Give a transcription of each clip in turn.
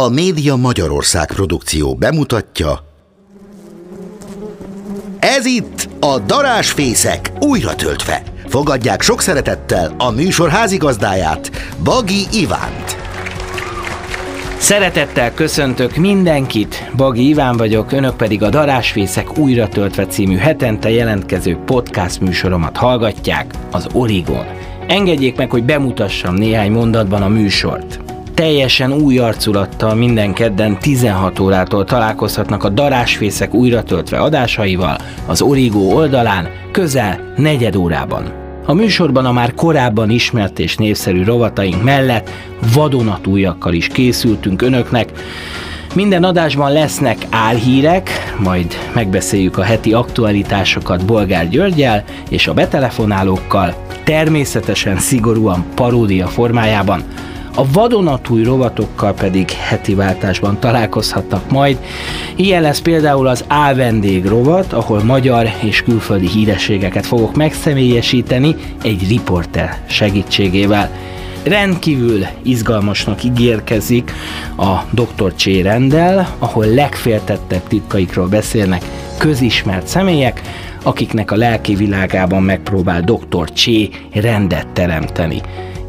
A Média Magyarország produkció bemutatja Ez itt a Darásfészek újra töltve. Fogadják sok szeretettel a műsor házigazdáját, Bagi Ivánt. Szeretettel köszöntök mindenkit, Bagi Iván vagyok, önök pedig a Darásfészek újra töltve című hetente jelentkező podcast műsoromat hallgatják, az Origon. Engedjék meg, hogy bemutassam néhány mondatban a műsort teljesen új arculattal minden kedden 16 órától találkozhatnak a Darásfészek újra töltve adásaival az Origó oldalán közel negyed órában. A műsorban a már korábban ismert és népszerű rovataink mellett vadonatújakkal is készültünk önöknek, minden adásban lesznek álhírek, majd megbeszéljük a heti aktualitásokat Bolgár Györgyel és a betelefonálókkal, természetesen szigorúan paródia formájában, a vadonatúj rovatokkal pedig heti váltásban találkozhatnak majd. Ilyen lesz például az vendég rovat, ahol magyar és külföldi hírességeket fogok megszemélyesíteni egy riporter segítségével. Rendkívül izgalmasnak ígérkezik a Dr. Csé rendel, ahol legféltettebb titkaikról beszélnek közismert személyek, akiknek a lelki világában megpróbál Dr. Csé rendet teremteni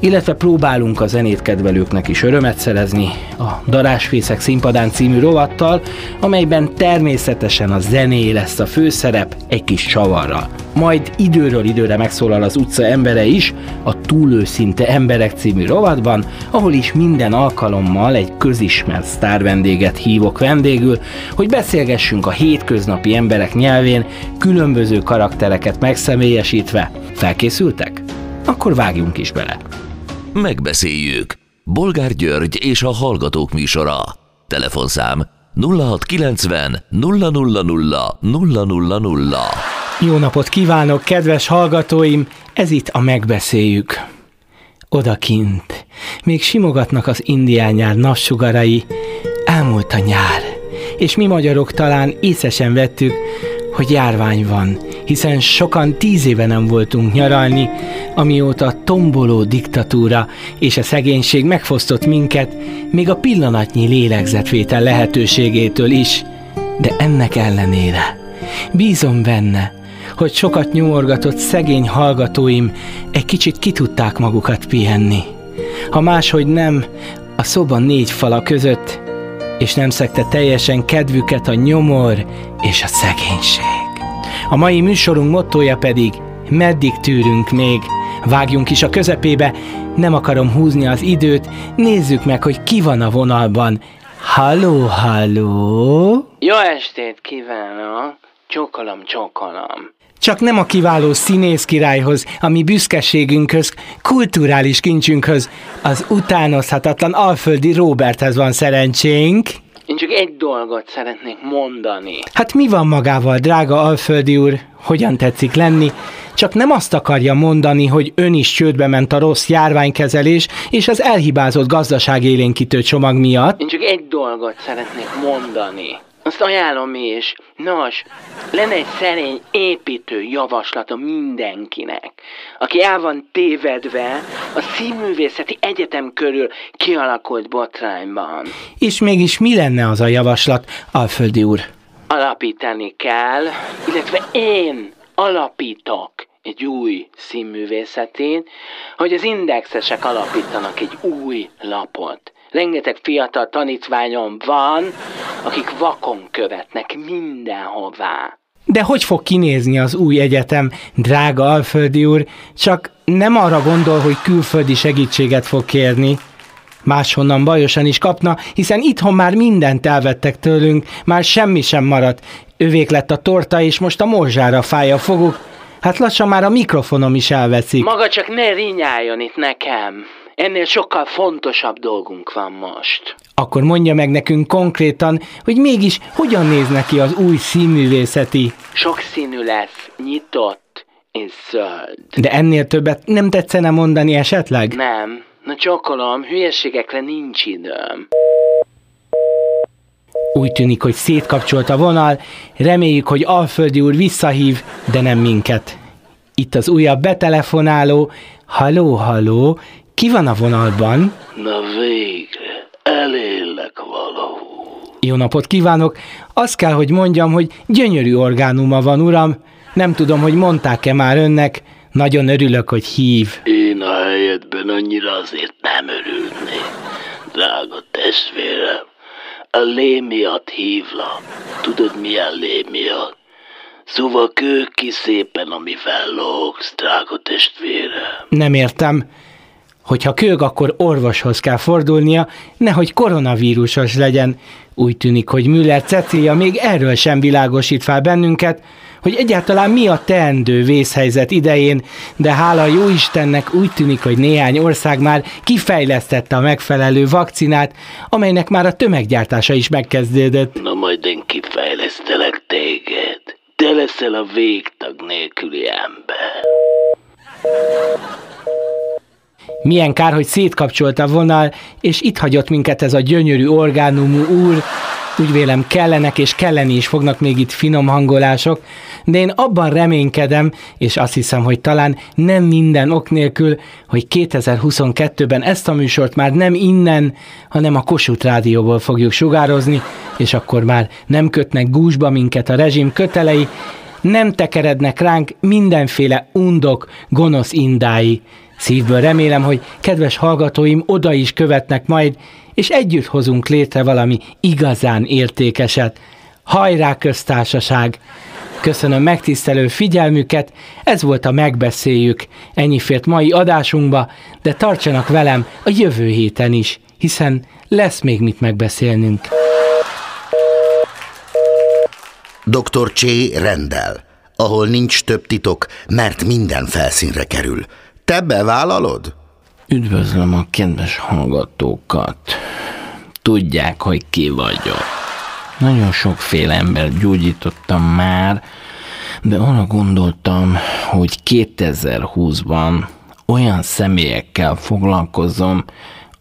illetve próbálunk a zenét kedvelőknek is örömet szerezni a Darásfészek színpadán című rovattal, amelyben természetesen a zené lesz a főszerep egy kis csavarral. Majd időről időre megszólal az utca embere is a Túlőszinte Emberek című rovatban, ahol is minden alkalommal egy közismert sztár vendéget hívok vendégül, hogy beszélgessünk a hétköznapi emberek nyelvén, különböző karaktereket megszemélyesítve. Felkészültek? Akkor vágjunk is bele megbeszéljük. Bolgár György és a Hallgatók műsora. Telefonszám 0690 000 000. Jó napot kívánok, kedves hallgatóim! Ez itt a Megbeszéljük. Odakint, még simogatnak az indián nyár napsugarai, elmúlt a nyár, és mi magyarok talán észesen vettük, hogy járvány van, hiszen sokan tíz éve nem voltunk nyaralni, amióta a tomboló diktatúra és a szegénység megfosztott minket, még a pillanatnyi lélegzetvétel lehetőségétől is, de ennek ellenére bízom benne, hogy sokat nyomorgatott szegény hallgatóim egy kicsit ki tudták magukat pihenni. Ha máshogy nem, a szoba négy fala között, és nem szekte teljesen kedvüket a nyomor és a szegénység. A mai műsorunk mottoja pedig meddig tűrünk még, vágjunk is a közepébe, nem akarom húzni az időt, nézzük meg, hogy ki van a vonalban. Halló, halló! Jó estét kívánok! Csókolom, csókolom! Csak nem a kiváló színész királyhoz, ami büszkeségünkhöz, kulturális kincsünkhöz, az utánozhatatlan alföldi Roberthez van szerencsénk. Én csak egy dolgot szeretnék mondani. Hát mi van magával, drága Alföldi úr? Hogyan tetszik lenni? Csak nem azt akarja mondani, hogy ön is csődbe ment a rossz járványkezelés és az elhibázott gazdaságélénkítő csomag miatt. Én csak egy dolgot szeretnék mondani. Azt ajánlom is. Nos, lenne egy szerény építő javaslata mindenkinek, aki el van tévedve a színművészeti egyetem körül kialakult botrányban. És mégis mi lenne az a javaslat, Alföldi úr? Alapítani kell, illetve én alapítok egy új színművészetén, hogy az indexesek alapítanak egy új lapot. Rengeteg fiatal tanítványom van, akik vakon követnek mindenhová. De hogy fog kinézni az új egyetem, drága Alföldi úr? Csak nem arra gondol, hogy külföldi segítséget fog kérni. Máshonnan bajosan is kapna, hiszen itthon már mindent elvettek tőlünk, már semmi sem maradt. Övék lett a torta, és most a morzsára fáj a foguk. Hát lassan már a mikrofonom is elveszik. Maga csak ne rinyáljon itt nekem. Ennél sokkal fontosabb dolgunk van most. Akkor mondja meg nekünk konkrétan, hogy mégis hogyan néz neki az új színművészeti? Sok színű lesz, nyitott és zöld. De ennél többet nem tetszene mondani esetleg? Nem. Na csokolom, hülyeségekre nincs időm. Úgy tűnik, hogy szétkapcsolt a vonal, reméljük, hogy Alföldi úr visszahív, de nem minket. Itt az újabb betelefonáló. Haló, haló, ki van a vonalban? Na végre, elélek van. Jó napot kívánok! Azt kell, hogy mondjam, hogy gyönyörű orgánuma van, uram. Nem tudom, hogy mondták-e már önnek. Nagyon örülök, hogy hív. Én a helyedben annyira azért nem örülnék. Drága testvérem, a lé miatt hívlak. Tudod milyen lé miatt? Szóval kő ki szépen, amivel lógsz, drága testvérem. Nem értem. Hogyha kög, akkor orvoshoz kell fordulnia, nehogy koronavírusos legyen. Úgy tűnik, hogy Müller Cecília még erről sem világosít fel bennünket, hogy egyáltalán mi a teendő vészhelyzet idején, de hála jó Istennek úgy tűnik, hogy néhány ország már kifejlesztette a megfelelő vakcinát, amelynek már a tömeggyártása is megkezdődött. Na majd én kifejlesztelek téged. Te leszel a végtag nélküli ember. Milyen kár, hogy szétkapcsolta a vonal, és itt hagyott minket ez a gyönyörű orgánumú úr. Úgy vélem kellenek és kelleni is fognak még itt finom hangolások, de én abban reménykedem, és azt hiszem, hogy talán nem minden ok nélkül, hogy 2022-ben ezt a műsort már nem innen, hanem a Kossuth Rádióból fogjuk sugározni, és akkor már nem kötnek gúzsba minket a rezsim kötelei, nem tekerednek ránk mindenféle undok, gonosz indái. Szívből remélem, hogy kedves hallgatóim oda is követnek majd, és együtt hozunk létre valami igazán értékeset. Hajrá köztársaság! Köszönöm megtisztelő figyelmüket, ez volt a Megbeszéljük. Ennyi fért mai adásunkba, de tartsanak velem a jövő héten is, hiszen lesz még mit megbeszélnünk. Dr. Csé rendel, ahol nincs több titok, mert minden felszínre kerül. Te bevállalod? Üdvözlöm a kedves hallgatókat. Tudják, hogy ki vagyok. Nagyon sokféle ember gyógyítottam már, de arra gondoltam, hogy 2020-ban olyan személyekkel foglalkozom,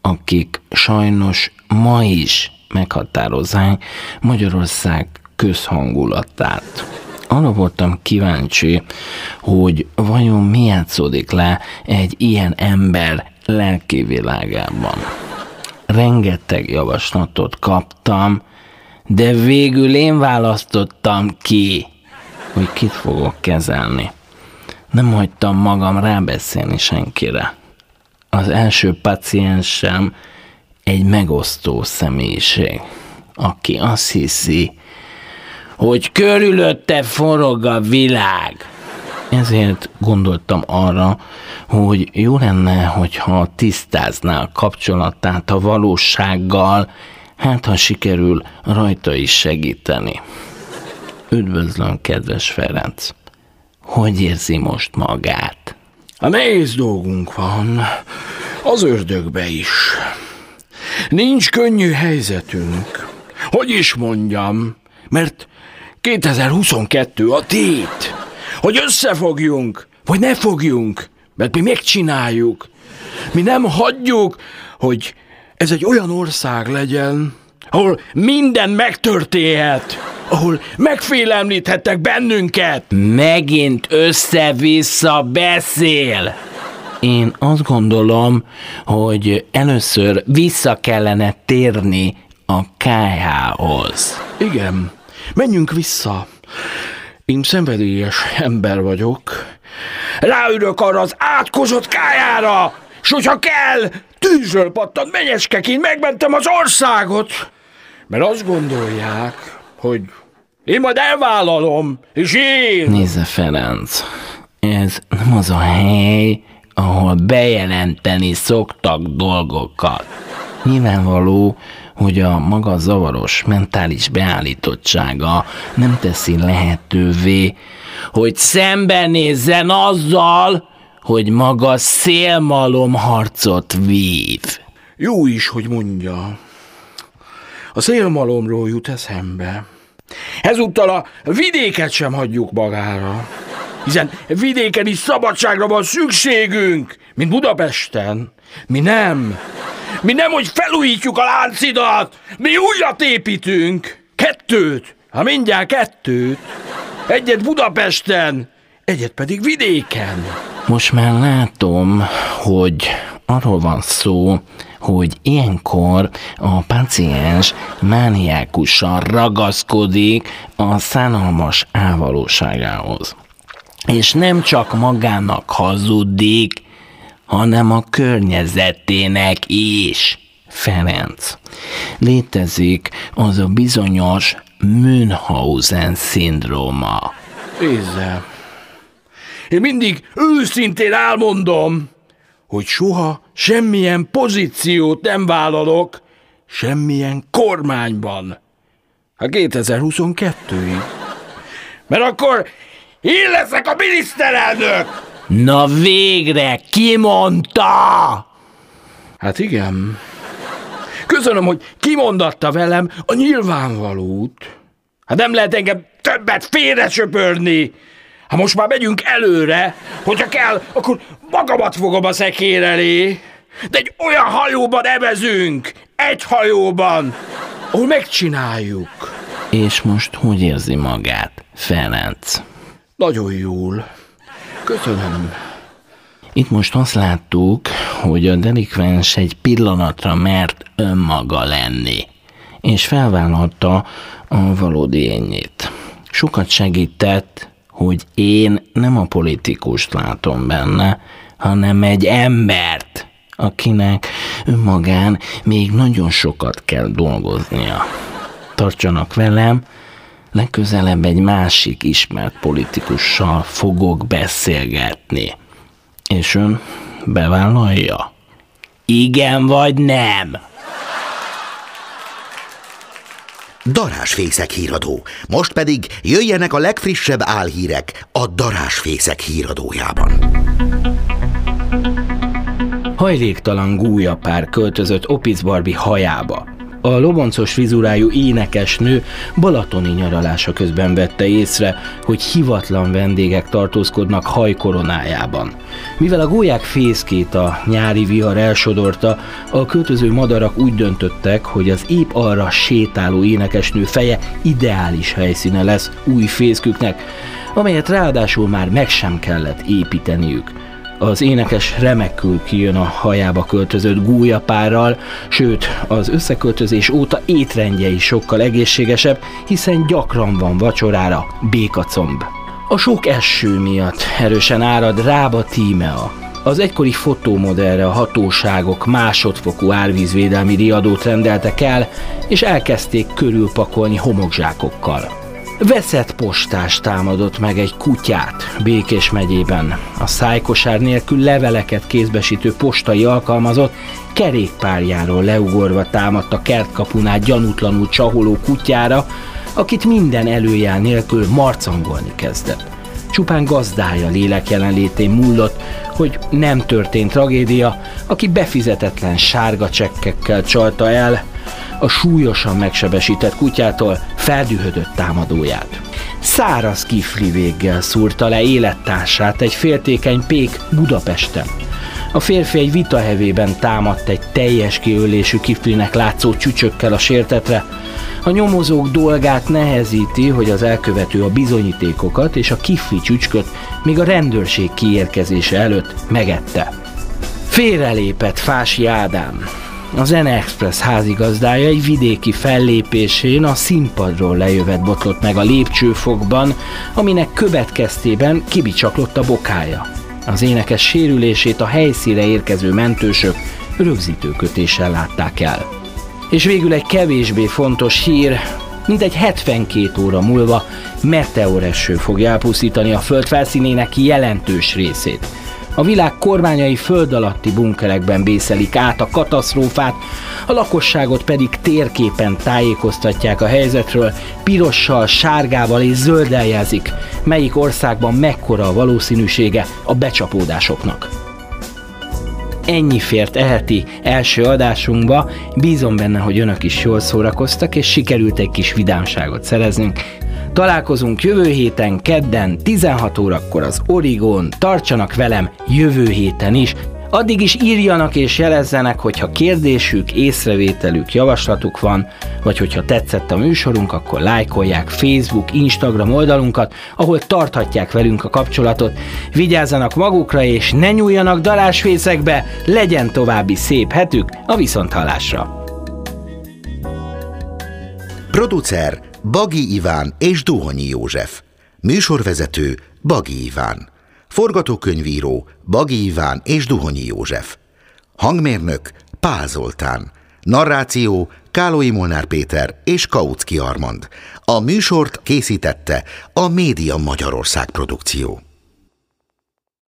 akik sajnos ma is meghatározzák Magyarország közhangulatát. Arra voltam kíváncsi, hogy vajon mi játszódik le egy ilyen ember lelki világában. Rengeteg javaslatot kaptam, de végül én választottam ki, hogy kit fogok kezelni. Nem hagytam magam rábeszélni senkire. Az első paciensem egy megosztó személyiség, aki azt hiszi, hogy körülötte forog a világ. Ezért gondoltam arra, hogy jó lenne, hogyha tisztázná a kapcsolatát a valósággal, hát ha sikerül rajta is segíteni. Üdvözlöm, kedves Ferenc! Hogy érzi most magát? A nehéz dolgunk van, az ördögbe is. Nincs könnyű helyzetünk. Hogy is mondjam, mert 2022 a tét, hogy összefogjunk, vagy ne fogjunk, mert mi megcsináljuk. Mi nem hagyjuk, hogy ez egy olyan ország legyen, ahol minden megtörténhet, ahol megfélemlíthettek bennünket. Megint össze-vissza beszél. Én azt gondolom, hogy először vissza kellene térni a KH-hoz. Igen, menjünk vissza. Én szenvedélyes ember vagyok. Ráülök arra az átkozott kájára, s hogyha kell, tűzről pattant menyeskeként megmentem az országot. Mert azt gondolják, hogy én majd elvállalom, és én... Nézze, Ferenc, ez nem az a hely, ahol bejelenteni szoktak dolgokat. Nyilvánvaló, hogy a maga zavaros mentális beállítottsága nem teszi lehetővé, hogy szembenézzen azzal, hogy maga szélmalom harcot vív. Jó is, hogy mondja. A szélmalomról jut eszembe. Ezúttal a vidéket sem hagyjuk magára. Hiszen vidéken is szabadságra van szükségünk, mint Budapesten. Mi nem. Mi nem, hogy felújítjuk a láncidat, mi újat építünk. Kettőt, ha mindjárt kettőt. Egyet Budapesten, egyet pedig vidéken. Most már látom, hogy arról van szó, hogy ilyenkor a paciens mániákusan ragaszkodik a szánalmas álvalóságához. És nem csak magának hazudik, hanem a környezetének is. Ferenc. Létezik az a bizonyos Münchhausen szindróma. Nézze, én mindig őszintén elmondom, hogy soha semmilyen pozíciót nem vállalok, semmilyen kormányban. A 2022-ig. Mert akkor én leszek a miniszterelnök! Na végre, ki mondta? Hát igen. Köszönöm, hogy kimondatta velem a nyilvánvalót. Hát nem lehet engem többet félre söpörni. Hát most már megyünk előre, hogyha kell, akkor magamat fogom a szekér elé. De egy olyan hajóban evezünk, egy hajóban, ahol megcsináljuk. És most hogy érzi magát, Ferenc? Nagyon jól. Köszönöm. Itt most azt láttuk, hogy a delikvens egy pillanatra mert önmaga lenni, és felvállalta a valódi énjét. Sokat segített, hogy én nem a politikust látom benne, hanem egy embert, akinek önmagán még nagyon sokat kell dolgoznia. Tartsanak velem, legközelebb egy másik ismert politikussal fogok beszélgetni. És ön bevállalja? Igen vagy nem? Darásfészek híradó. Most pedig jöjjenek a legfrissebb álhírek a Darásfészek híradójában. Hajléktalan gúlyapár költözött Opic Barbie hajába. A loboncos fizurájú énekesnő balatoni nyaralása közben vette észre, hogy hivatlan vendégek tartózkodnak hajkoronájában. Mivel a gólyák fészkét a nyári vihar elsodorta, a költöző madarak úgy döntöttek, hogy az épp arra sétáló énekesnő feje ideális helyszíne lesz új fészküknek, amelyet ráadásul már meg sem kellett építeniük. Az énekes remekül kijön a hajába költözött gúlyapárral, sőt, az összeköltözés óta étrendje is sokkal egészségesebb, hiszen gyakran van vacsorára békacomb. A sok eső miatt erősen árad Rába Tímea. Az egykori fotómodellre a hatóságok másodfokú árvízvédelmi riadót rendeltek el, és elkezdték körülpakolni homokzsákokkal. Veszett postás támadott meg egy kutyát Békés megyében. A szájkosár nélkül leveleket kézbesítő postai alkalmazott kerékpárjáról leugorva támadt a kertkapunát gyanútlanul csaholó kutyára, akit minden előjel nélkül marcangolni kezdett. Csupán gazdája lélek jelenlétén múlott, hogy nem történt tragédia, aki befizetetlen sárga csekkekkel csalta el, a súlyosan megsebesített kutyától feldühödött támadóját. Száraz kifli véggel szúrta le élettársát egy féltékeny pék Budapesten. A férfi egy vitahevében támadt egy teljes kiölésű kiflinek látszó csücsökkel a sértetre. A nyomozók dolgát nehezíti, hogy az elkövető a bizonyítékokat és a kifli csücsköt még a rendőrség kiérkezése előtt megette. Félrelépett Fási Ádám, a Zene Express házigazdája egy vidéki fellépésén a színpadról lejövet botlott meg a lépcsőfokban, aminek következtében kibicsaklott a bokája. Az énekes sérülését a helyszíre érkező mentősök rögzítőkötéssel látták el. És végül egy kevésbé fontos hír, mint egy 72 óra múlva meteoreső fogja elpusztítani a föld felszínének jelentős részét – a világ kormányai föld alatti bunkerekben bészelik át a katasztrófát, a lakosságot pedig térképen tájékoztatják a helyzetről, pirossal, sárgával és zölddel jelzik, melyik országban mekkora a valószínűsége a becsapódásoknak. Ennyi fért eheti első adásunkba, bízom benne, hogy önök is jól szórakoztak, és sikerült egy kis vidámságot szereznünk. Találkozunk jövő héten, kedden, 16 órakor az Origon. Tartsanak velem jövő héten is. Addig is írjanak és jelezzenek, hogyha kérdésük, észrevételük, javaslatuk van, vagy hogyha tetszett a műsorunk, akkor lájkolják Facebook, Instagram oldalunkat, ahol tarthatják velünk a kapcsolatot. Vigyázzanak magukra és ne nyúljanak darásfészekbe, legyen további szép hetük a viszonthallásra. Producer Bagi Iván és Duhonyi József. Műsorvezető Bagi Iván. Forgatókönyvíró Bagi Iván és Duhonyi József. Hangmérnök Pál Zoltán. Narráció Kálói Molnár Péter és Kautsky Armand. A műsort készítette a Média Magyarország produkció.